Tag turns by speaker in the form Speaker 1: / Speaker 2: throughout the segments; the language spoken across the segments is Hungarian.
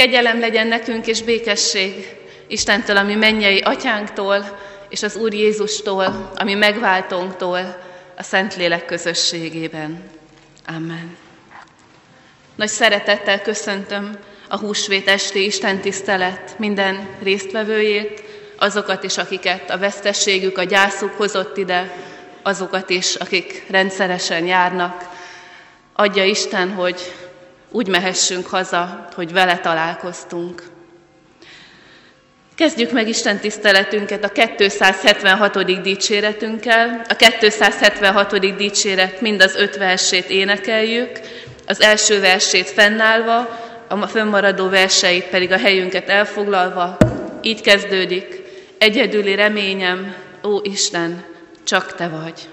Speaker 1: Kegyelem legyen nekünk és békesség Istentől, ami mennyei atyánktól, és az Úr Jézustól, ami megváltónktól, a Szentlélek közösségében. Amen. Nagy szeretettel köszöntöm a húsvét esti Isten tisztelet minden résztvevőjét, azokat is, akiket a vesztességük, a gyászuk hozott ide, azokat is, akik rendszeresen járnak. Adja Isten, hogy úgy mehessünk haza, hogy vele találkoztunk. Kezdjük meg Isten tiszteletünket a 276. dicséretünkkel. A 276. dicséret mind az öt versét énekeljük, az első versét fennállva, a fönnmaradó verseit pedig a helyünket elfoglalva. Így kezdődik. Egyedüli reményem, ó Isten, csak Te vagy.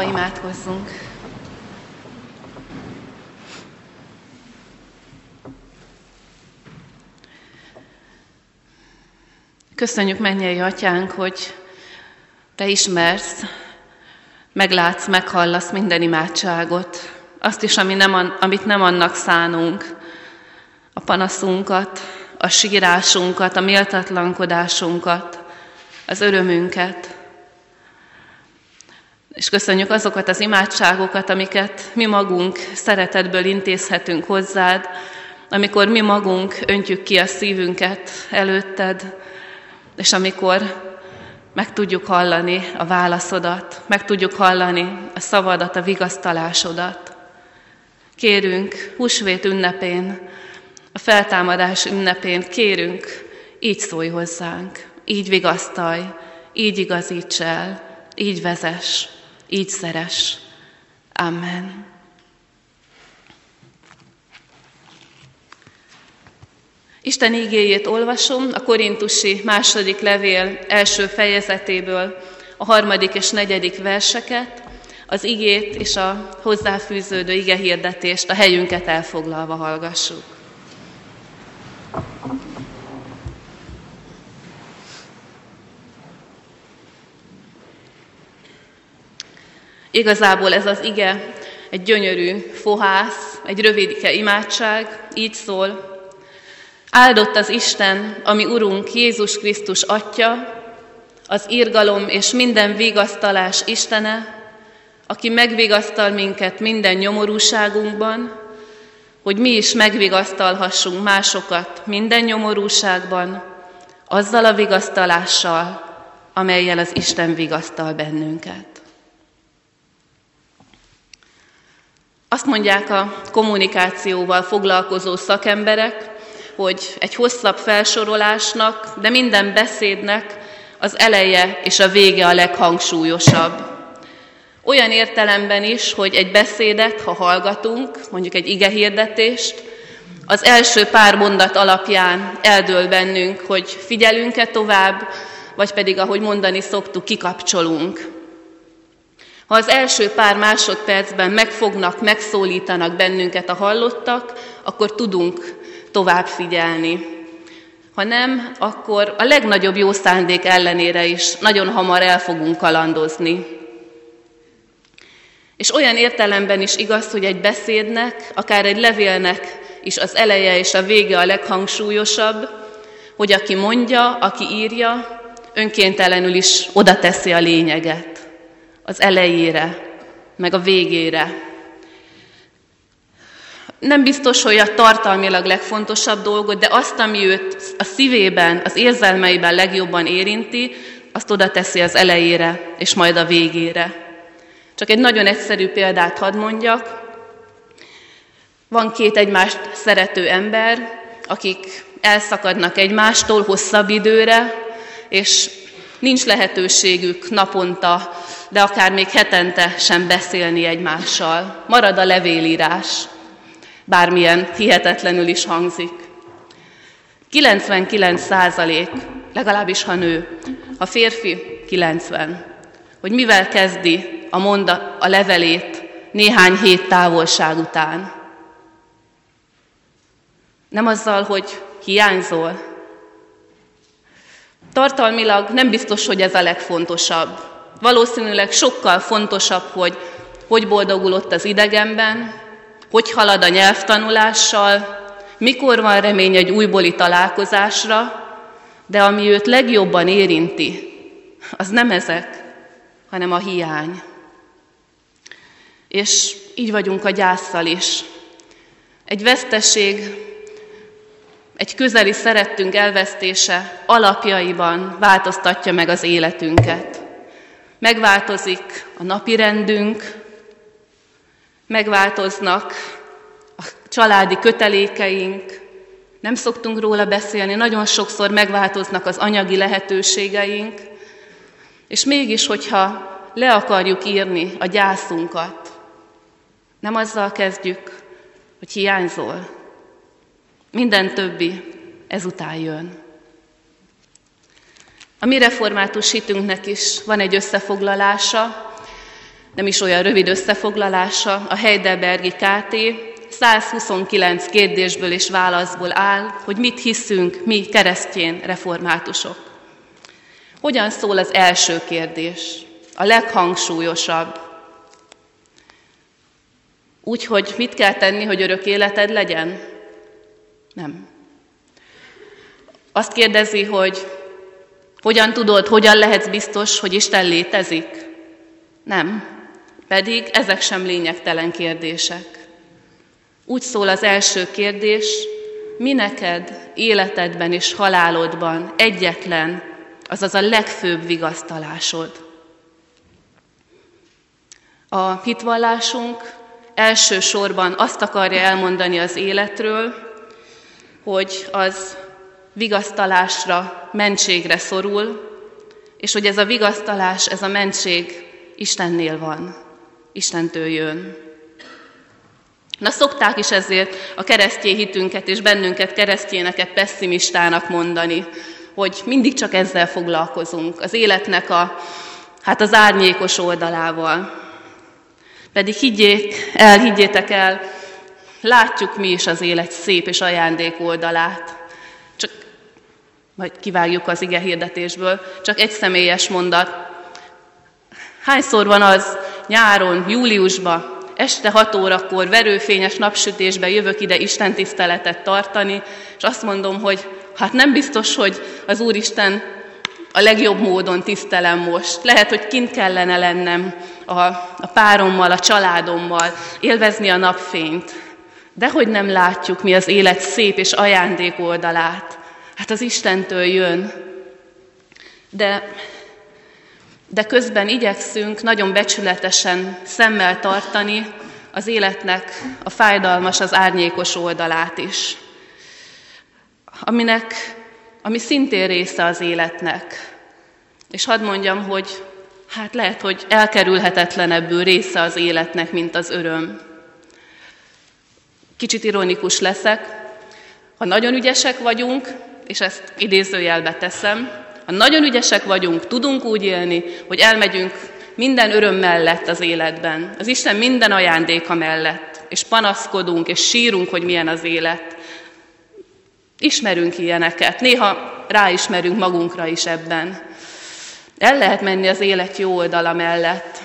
Speaker 1: Fönnállva imádkozzunk. Köszönjük, mennyei atyánk, hogy te ismersz, meglátsz, meghallasz minden imádságot, azt is, ami nem, amit nem annak szánunk, a panaszunkat, a sírásunkat, a méltatlankodásunkat, az örömünket. És köszönjük azokat az imádságokat, amiket mi magunk szeretetből intézhetünk hozzád, amikor mi magunk öntjük ki a szívünket előtted, és amikor meg tudjuk hallani a válaszodat, meg tudjuk hallani a szavadat, a vigasztalásodat. Kérünk húsvét ünnepén, a feltámadás ünnepén kérünk, így szólj hozzánk, így vigasztalj, így igazíts el, így vezess, így szeres. Amen. Isten ígéjét olvasom a Korintusi második levél első fejezetéből, a harmadik és negyedik verseket, az igét és a hozzáfűződő ige hirdetést a helyünket elfoglalva hallgassuk. Igazából ez az ige egy gyönyörű fohász, egy rövidike imádság, így szól. Áldott az Isten, ami Urunk Jézus Krisztus Atya, az irgalom és minden vigasztalás Istene, aki megvigasztal minket minden nyomorúságunkban, hogy mi is megvigasztalhassunk másokat minden nyomorúságban, azzal a vigasztalással, amelyel az Isten vigasztal bennünket. Azt mondják a kommunikációval foglalkozó szakemberek, hogy egy hosszabb felsorolásnak, de minden beszédnek az eleje és a vége a leghangsúlyosabb. Olyan értelemben is, hogy egy beszédet, ha hallgatunk, mondjuk egy igehirdetést, az első pár mondat alapján eldől bennünk, hogy figyelünk-e tovább, vagy pedig, ahogy mondani szoktuk, kikapcsolunk. Ha az első pár másodpercben megfognak, megszólítanak bennünket a hallottak, akkor tudunk tovább figyelni. Ha nem, akkor a legnagyobb jó szándék ellenére is nagyon hamar el fogunk kalandozni. És olyan értelemben is igaz, hogy egy beszédnek, akár egy levélnek is az eleje és a vége a leghangsúlyosabb, hogy aki mondja, aki írja, önkéntelenül is oda teszi a lényeget az elejére, meg a végére. Nem biztos, hogy a tartalmilag legfontosabb dolgot, de azt, ami őt a szívében, az érzelmeiben legjobban érinti, azt oda teszi az elejére, és majd a végére. Csak egy nagyon egyszerű példát hadd mondjak. Van két egymást szerető ember, akik elszakadnak egymástól hosszabb időre, és nincs lehetőségük naponta de akár még hetente sem beszélni egymással. Marad a levélírás, bármilyen hihetetlenül is hangzik. 99 százalék, legalábbis ha nő, a férfi 90, hogy mivel kezdi a monda, a levelét néhány hét távolság után. Nem azzal, hogy hiányzol. Tartalmilag nem biztos, hogy ez a legfontosabb. Valószínűleg sokkal fontosabb, hogy hogy boldogul ott az idegenben, hogy halad a nyelvtanulással, mikor van remény egy újbóli találkozásra, de ami őt legjobban érinti, az nem ezek, hanem a hiány. És így vagyunk a gyászsal is. Egy veszteség, egy közeli szerettünk elvesztése alapjaiban változtatja meg az életünket. Megváltozik a napi rendünk, megváltoznak a családi kötelékeink, nem szoktunk róla beszélni, nagyon sokszor megváltoznak az anyagi lehetőségeink, és mégis, hogyha le akarjuk írni a gyászunkat, nem azzal kezdjük, hogy hiányzol. Minden többi ezután jön. A mi református hitünknek is van egy összefoglalása, nem is olyan rövid összefoglalása, a Heidelbergi KT 129 kérdésből és válaszból áll, hogy mit hiszünk mi keresztjén reformátusok. Hogyan szól az első kérdés, a leghangsúlyosabb? Úgy, hogy mit kell tenni, hogy örök életed legyen? Nem. Azt kérdezi, hogy hogyan tudod, hogyan lehetsz biztos, hogy Isten létezik? Nem. Pedig ezek sem lényegtelen kérdések. Úgy szól az első kérdés, mi neked életedben és halálodban egyetlen, azaz a legfőbb vigasztalásod. A hitvallásunk elsősorban azt akarja elmondani az életről, hogy az vigasztalásra, mentségre szorul, és hogy ez a vigasztalás, ez a mentség Istennél van, Istentől jön. Na szokták is ezért a keresztény hitünket és bennünket keresztjéneket pessimistának mondani, hogy mindig csak ezzel foglalkozunk, az életnek a, hát az árnyékos oldalával. Pedig higgyék el, higgyétek el, látjuk mi is az élet szép és ajándék oldalát. Majd kivágjuk az ige hirdetésből, csak egy személyes mondat. Hányszor van az nyáron, júliusban, este 6 órakor verőfényes napsütésben jövök ide Isten tiszteletet tartani, és azt mondom, hogy hát nem biztos, hogy az Úristen a legjobb módon tisztelem most. Lehet, hogy kint kellene lennem a, a párommal, a családommal, élvezni a napfényt. De hogy nem látjuk mi az élet szép és ajándék oldalát. Hát az Istentől jön. De, de közben igyekszünk nagyon becsületesen szemmel tartani az életnek a fájdalmas, az árnyékos oldalát is aminek, ami szintén része az életnek. És hadd mondjam, hogy hát lehet, hogy elkerülhetetlenebből része az életnek, mint az öröm. Kicsit ironikus leszek. Ha nagyon ügyesek vagyunk, és ezt idézőjelbe teszem, ha nagyon ügyesek vagyunk, tudunk úgy élni, hogy elmegyünk minden öröm mellett az életben, az Isten minden ajándéka mellett, és panaszkodunk, és sírunk, hogy milyen az élet, Ismerünk ilyeneket, néha ráismerünk magunkra is ebben. El lehet menni az élet jó oldala mellett.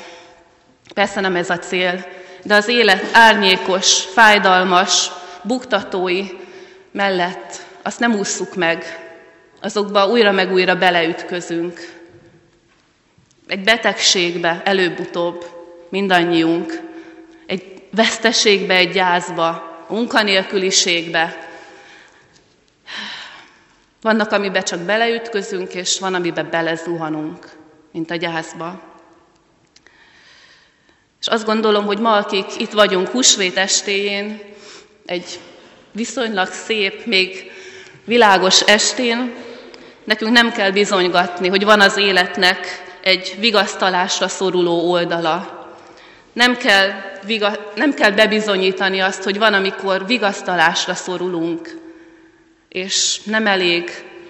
Speaker 1: Persze nem ez a cél, de az élet árnyékos, fájdalmas, buktatói mellett azt nem ússzuk meg. Azokba újra meg újra beleütközünk. Egy betegségbe előbb-utóbb mindannyiunk. Egy veszteségbe, egy gyászba, munkanélküliségbe, vannak, amiben csak beleütközünk, és van, amiben belezuhanunk, mint a gyászba. És azt gondolom, hogy ma, akik itt vagyunk húsvét estéjén, egy viszonylag szép, még világos estén, nekünk nem kell bizonygatni, hogy van az életnek egy vigasztalásra szoruló oldala. Nem kell, viga, nem kell bebizonyítani azt, hogy van, amikor vigasztalásra szorulunk és nem elég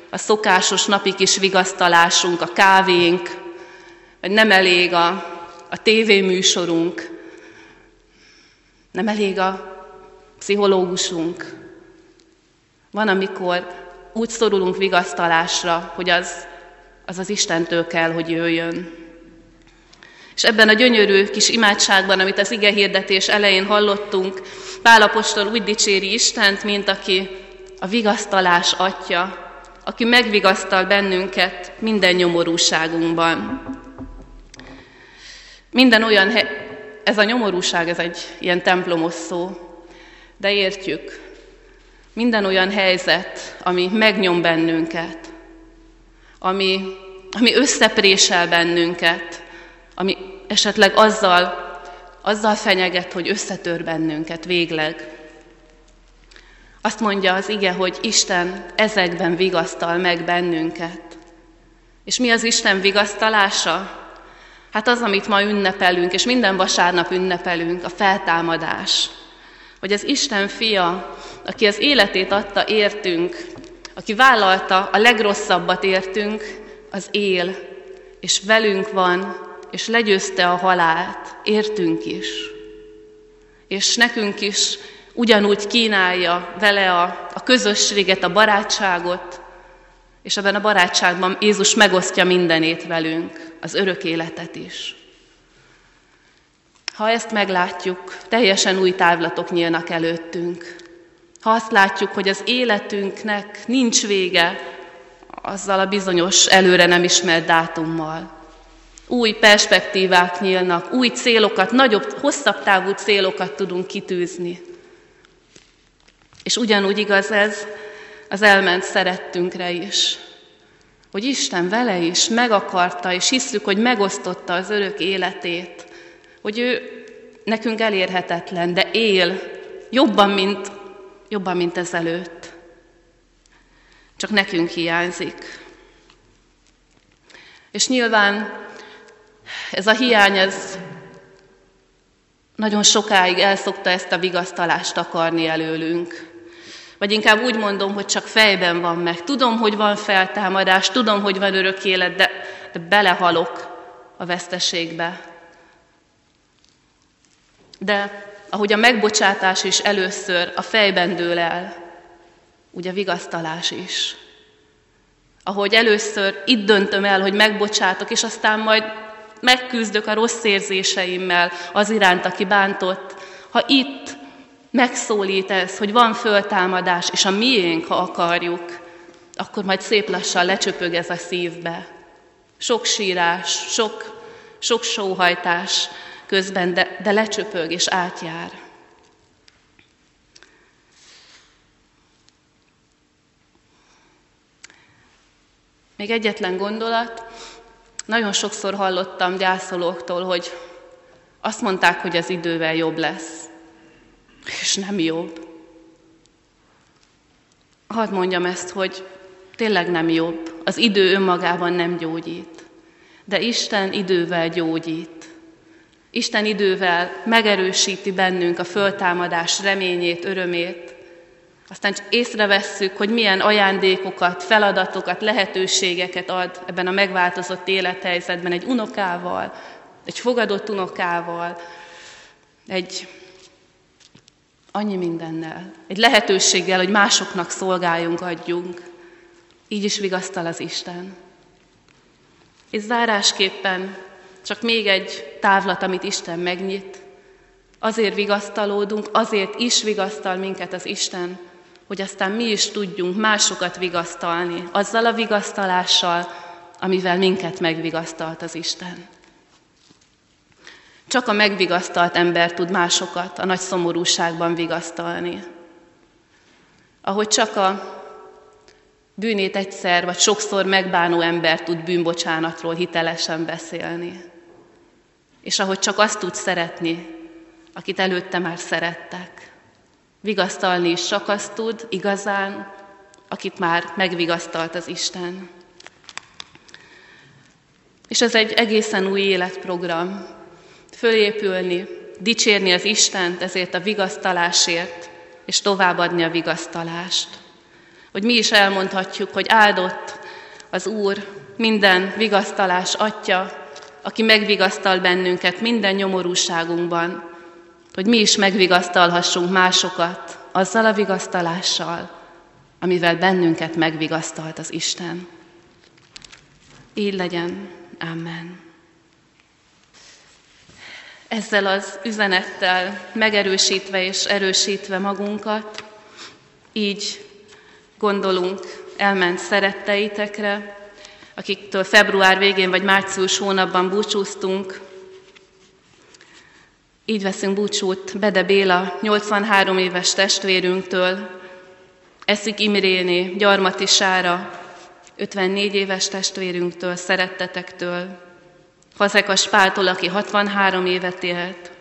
Speaker 1: a szokásos napi kis vigasztalásunk, a kávénk, vagy nem elég a, a tévéműsorunk, nem elég a pszichológusunk. Van, amikor úgy szorulunk vigasztalásra, hogy az az, az Istentől kell, hogy jöjjön. És ebben a gyönyörű kis imádságban, amit az ige hirdetés elején hallottunk, Pálapostól úgy dicséri Istent, mint aki a vigasztalás atya, aki megvigasztal bennünket minden nyomorúságunkban. Minden olyan, ez a nyomorúság, ez egy ilyen templomos szó, de értjük, minden olyan helyzet, ami megnyom bennünket, ami, ami összeprésel bennünket, ami esetleg azzal, azzal fenyeget, hogy összetör bennünket végleg. Azt mondja az ige, hogy Isten ezekben vigasztal meg bennünket. És mi az Isten vigasztalása? Hát az, amit ma ünnepelünk, és minden vasárnap ünnepelünk, a feltámadás. Hogy az Isten fia, aki az életét adta értünk, aki vállalta a legrosszabbat értünk, az él, és velünk van, és legyőzte a halált, értünk is. És nekünk is ugyanúgy kínálja vele a, a közösséget, a barátságot, és ebben a barátságban Jézus megosztja mindenét velünk, az örök életet is. Ha ezt meglátjuk, teljesen új távlatok nyílnak előttünk. Ha azt látjuk, hogy az életünknek nincs vége azzal a bizonyos előre nem ismert dátummal. Új perspektívák nyílnak, új célokat, nagyobb, hosszabb távú célokat tudunk kitűzni. És ugyanúgy igaz ez az elment szerettünkre is. Hogy Isten vele is meg akarta, és hisszük, hogy megosztotta az örök életét, hogy ő nekünk elérhetetlen, de él jobban, mint, jobban, mint ezelőtt. Csak nekünk hiányzik. És nyilván ez a hiány, ez nagyon sokáig elszokta ezt a vigasztalást akarni előlünk. Vagy inkább úgy mondom, hogy csak fejben van meg. Tudom, hogy van feltámadás, tudom, hogy van örök élet, de, de belehalok a veszteségbe. De ahogy a megbocsátás is először a fejben dől el, úgy a vigasztalás is. Ahogy először itt döntöm el, hogy megbocsátok, és aztán majd megküzdök a rossz érzéseimmel az iránt, aki bántott. Ha itt megszólít ez, hogy van föltámadás, és a miénk, ha akarjuk, akkor majd szép lassan lecsöpög ez a szívbe. Sok sírás, sok, sok sóhajtás közben, de, de lecsöpög és átjár. Még egyetlen gondolat. Nagyon sokszor hallottam gyászolóktól, hogy azt mondták, hogy az idővel jobb lesz és nem jobb. Hadd mondjam ezt, hogy tényleg nem jobb. Az idő önmagában nem gyógyít. De Isten idővel gyógyít. Isten idővel megerősíti bennünk a föltámadás reményét, örömét. Aztán észrevesszük, hogy milyen ajándékokat, feladatokat, lehetőségeket ad ebben a megváltozott élethelyzetben egy unokával, egy fogadott unokával, egy annyi mindennel, egy lehetőséggel, hogy másoknak szolgáljunk, adjunk. Így is vigasztal az Isten. És zárásképpen csak még egy távlat, amit Isten megnyit. Azért vigasztalódunk, azért is vigasztal minket az Isten, hogy aztán mi is tudjunk másokat vigasztalni, azzal a vigasztalással, amivel minket megvigasztalt az Isten. Csak a megvigasztalt ember tud másokat a nagy szomorúságban vigasztalni. Ahogy csak a bűnét egyszer vagy sokszor megbánó ember tud bűnbocsánatról hitelesen beszélni. És ahogy csak azt tud szeretni, akit előtte már szerettek. Vigasztalni is csak azt tud igazán, akit már megvigasztalt az Isten. És ez egy egészen új életprogram, fölépülni, dicsérni az Istent ezért a vigasztalásért, és továbbadni a vigasztalást. Hogy mi is elmondhatjuk, hogy áldott az Úr, minden vigasztalás atya, aki megvigasztal bennünket minden nyomorúságunkban, hogy mi is megvigasztalhassunk másokat azzal a vigasztalással, amivel bennünket megvigasztalt az Isten. Így legyen. Amen. Ezzel az üzenettel megerősítve és erősítve magunkat, így gondolunk elment szeretteitekre, akiktől február végén vagy március hónapban búcsúztunk. Így veszünk búcsút Bede Béla, 83 éves testvérünktől, Eszik Imréné, Gyarmati Sára, 54 éves testvérünktől, szerettetektől, Fazekas Páltól, aki 63 évet élt,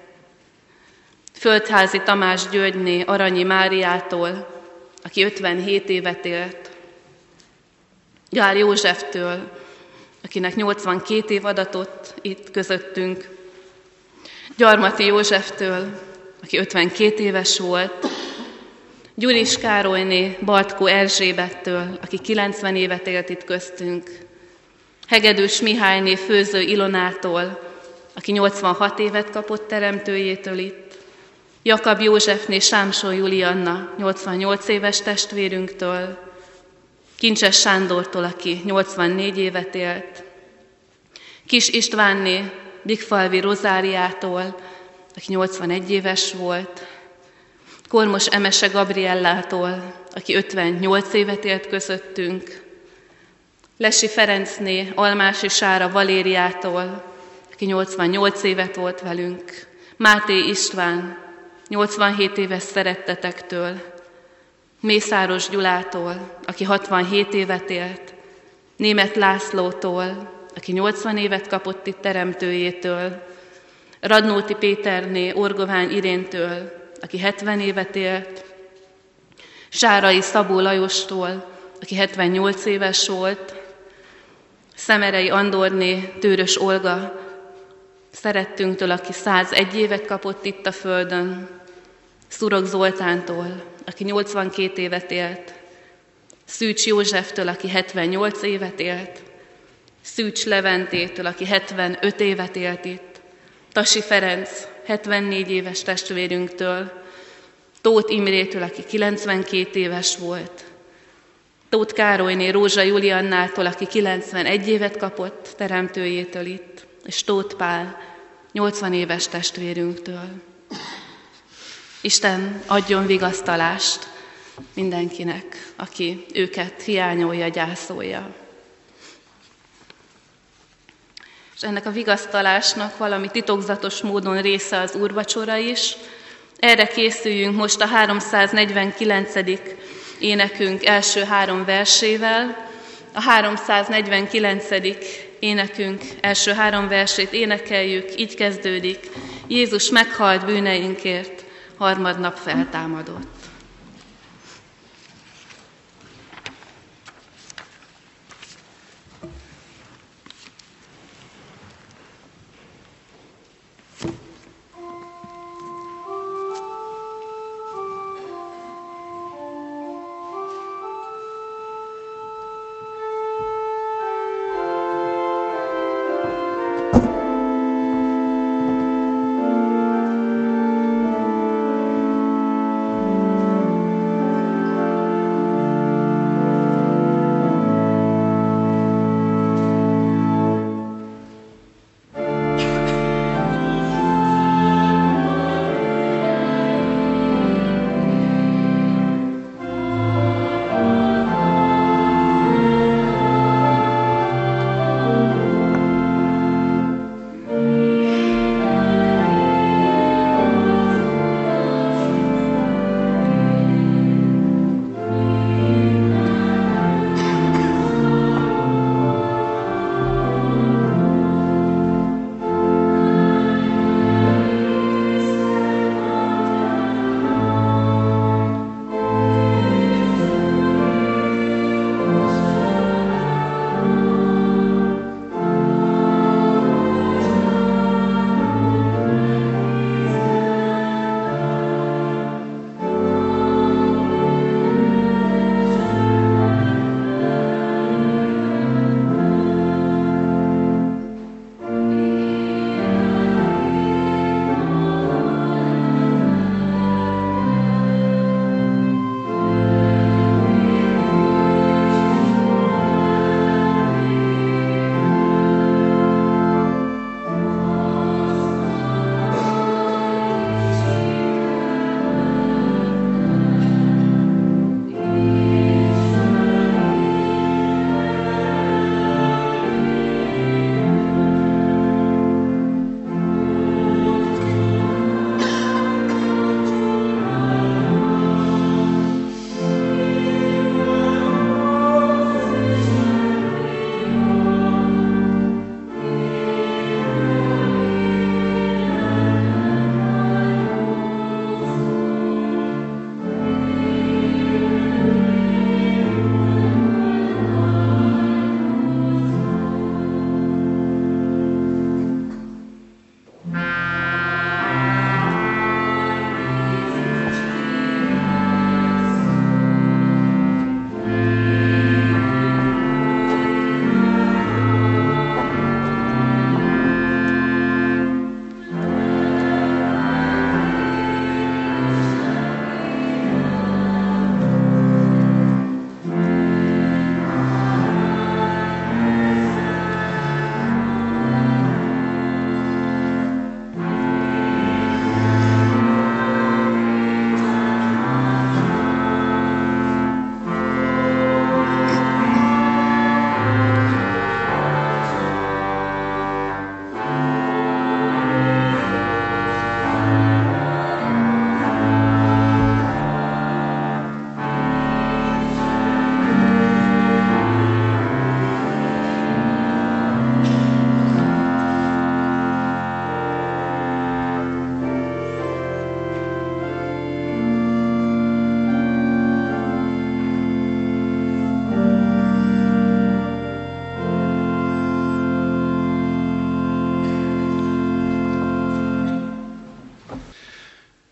Speaker 1: Földházi Tamás Györgyné Aranyi Máriától, aki 57 évet élt, Gál Józseftől, akinek 82 év adatot itt közöttünk, Gyarmati Józseftől, aki 52 éves volt, Gyuris Károlyné Bartkó Erzsébettől, aki 90 évet élt itt köztünk, Hegedűs Mihályné Főző Ilonától, aki 86 évet kapott teremtőjétől itt, Jakab Józsefné Sámson Julianna, 88 éves testvérünktől, Kincses Sándortól, aki 84 évet élt, Kis Istvánné Dikfalvi Rozáriától, aki 81 éves volt, Kormos Emese Gabriellától, aki 58 évet élt közöttünk, Lesi Ferencné Almási Sára Valériától, aki 88 évet volt velünk, Máté István, 87 éves szerettetektől, Mészáros Gyulától, aki 67 évet élt, Német Lászlótól, aki 80 évet kapott itt teremtőjétől, Radnóti Péterné Orgovány Iréntől, aki 70 évet élt, Sárai Szabó Lajostól, aki 78 éves volt, Szemerei Andorné Tőrös Olga, szerettünktől, aki 101 évet kapott itt a Földön, Szurok Zoltántól, aki 82 évet élt, Szűcs Józseftől, aki 78 évet élt, Szűcs Leventétől, aki 75 évet élt itt, Tasi Ferenc, 74 éves testvérünktől, Tóth Imrétől, aki 92 éves volt, Tóth Károlyné Rózsa Juliannától, aki 91 évet kapott teremtőjétől itt, és Tóth Pál, 80 éves testvérünktől. Isten adjon vigasztalást mindenkinek, aki őket hiányolja, gyászolja. És ennek a vigasztalásnak valami titokzatos módon része az úrvacsora is. Erre készüljünk most a 349. énekünk első három versével. A 349. énekünk első három versét énekeljük, így kezdődik. Jézus meghalt bűneinkért, harmadnap feltámadott.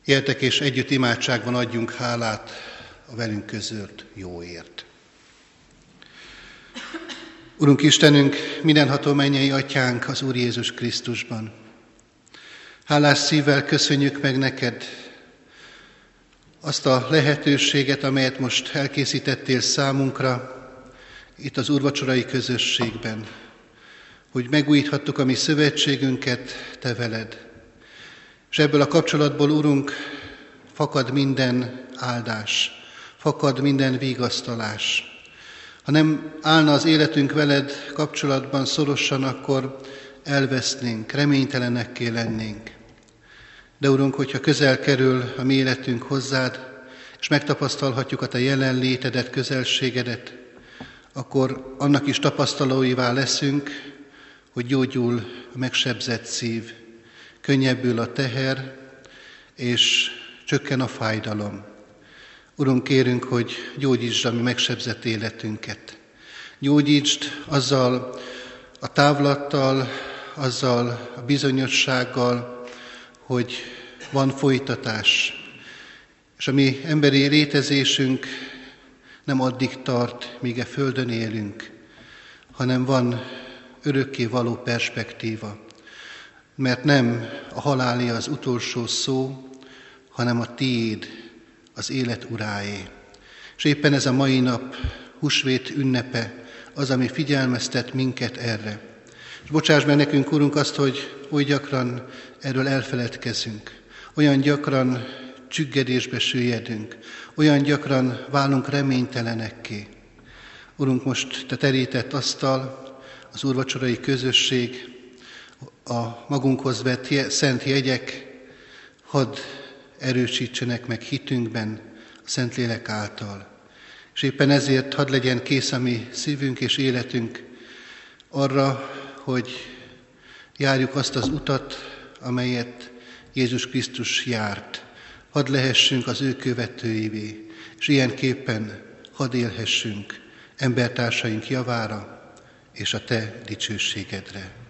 Speaker 2: Éltek és együtt imádságban adjunk hálát a velünk közölt jóért. Urunk Istenünk, mindenható mennyei atyánk az Úr Jézus Krisztusban. Hálás szívvel köszönjük meg neked azt a lehetőséget, amelyet most elkészítettél számunkra itt az úrvacsorai közösségben, hogy megújíthattuk a mi szövetségünket Te veled. És ebből a kapcsolatból, Urunk, fakad minden áldás, fakad minden vigasztalás. Ha nem állna az életünk veled kapcsolatban szorosan, akkor elvesznénk, reménytelenekké lennénk. De Urunk, hogyha közel kerül a mi életünk hozzád, és megtapasztalhatjuk a Te jelenlétedet, közelségedet, akkor annak is tapasztalóivá leszünk, hogy gyógyul a megsebzett szív, könnyebbül a teher, és csökken a fájdalom. Urunk, kérünk, hogy gyógyítsd a mi megsebzett életünket. Gyógyítsd azzal a távlattal, azzal a bizonyossággal, hogy van folytatás, és a mi emberi létezésünk nem addig tart, míg a e Földön élünk, hanem van örökké való perspektíva. Mert nem a haláli az utolsó szó, hanem a tiéd, az élet uráé. És éppen ez a mai nap, husvét ünnepe, az, ami figyelmeztet minket erre. És bocsáss meg nekünk, Urunk, azt, hogy oly gyakran erről elfeledkezünk, olyan gyakran csüggedésbe süllyedünk, olyan gyakran válunk reménytelenekké. Urunk, most Te terített asztal, az úrvacsorai közösség, a magunkhoz vett szent jegyek, hadd erősítsenek meg hitünkben a Szentlélek által. És éppen ezért hadd legyen kész a mi szívünk és életünk arra, hogy járjuk azt az utat, amelyet Jézus Krisztus járt. Hadd lehessünk az ő követőivé, és ilyenképpen hadd élhessünk embertársaink javára és a Te dicsőségedre.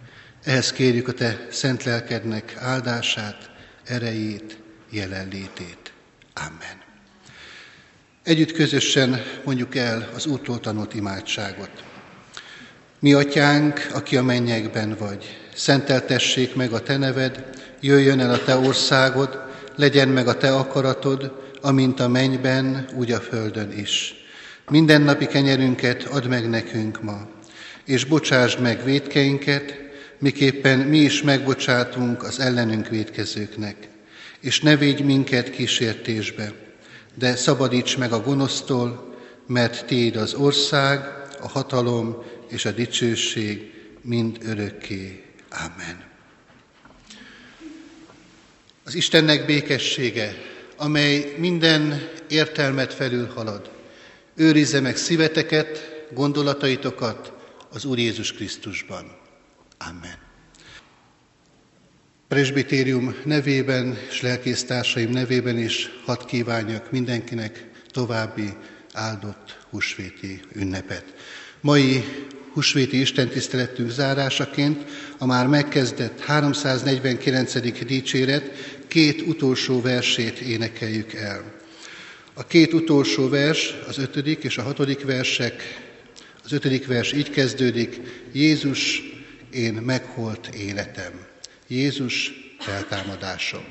Speaker 2: Ehhez kérjük a Te szent lelkednek áldását, erejét, jelenlétét. Amen. Együtt közösen mondjuk el az úrtól tanult imádságot. Mi atyánk, aki a mennyekben vagy, szenteltessék meg a te neved, jöjjön el a te országod, legyen meg a te akaratod, amint a mennyben, úgy a földön is. Minden napi kenyerünket add meg nekünk ma, és bocsásd meg védkeinket, miképpen mi is megbocsátunk az ellenünk védkezőknek. És ne védj minket kísértésbe, de szabadíts meg a gonosztól, mert Tiéd az ország, a hatalom és a dicsőség mind örökké. Amen. Az Istennek békessége, amely minden értelmet felülhalad, őrizze meg szíveteket, gondolataitokat az Úr Jézus Krisztusban. Amen. Presbitérium nevében és lelkésztársaim nevében is hadd kívánjak mindenkinek további áldott húsvéti ünnepet. Mai húsvéti istentiszteletünk zárásaként a már megkezdett 349. dicséret két utolsó versét énekeljük el. A két utolsó vers, az ötödik és a hatodik versek, az ötödik vers így kezdődik, Jézus, én megholt életem. Jézus feltámadásom.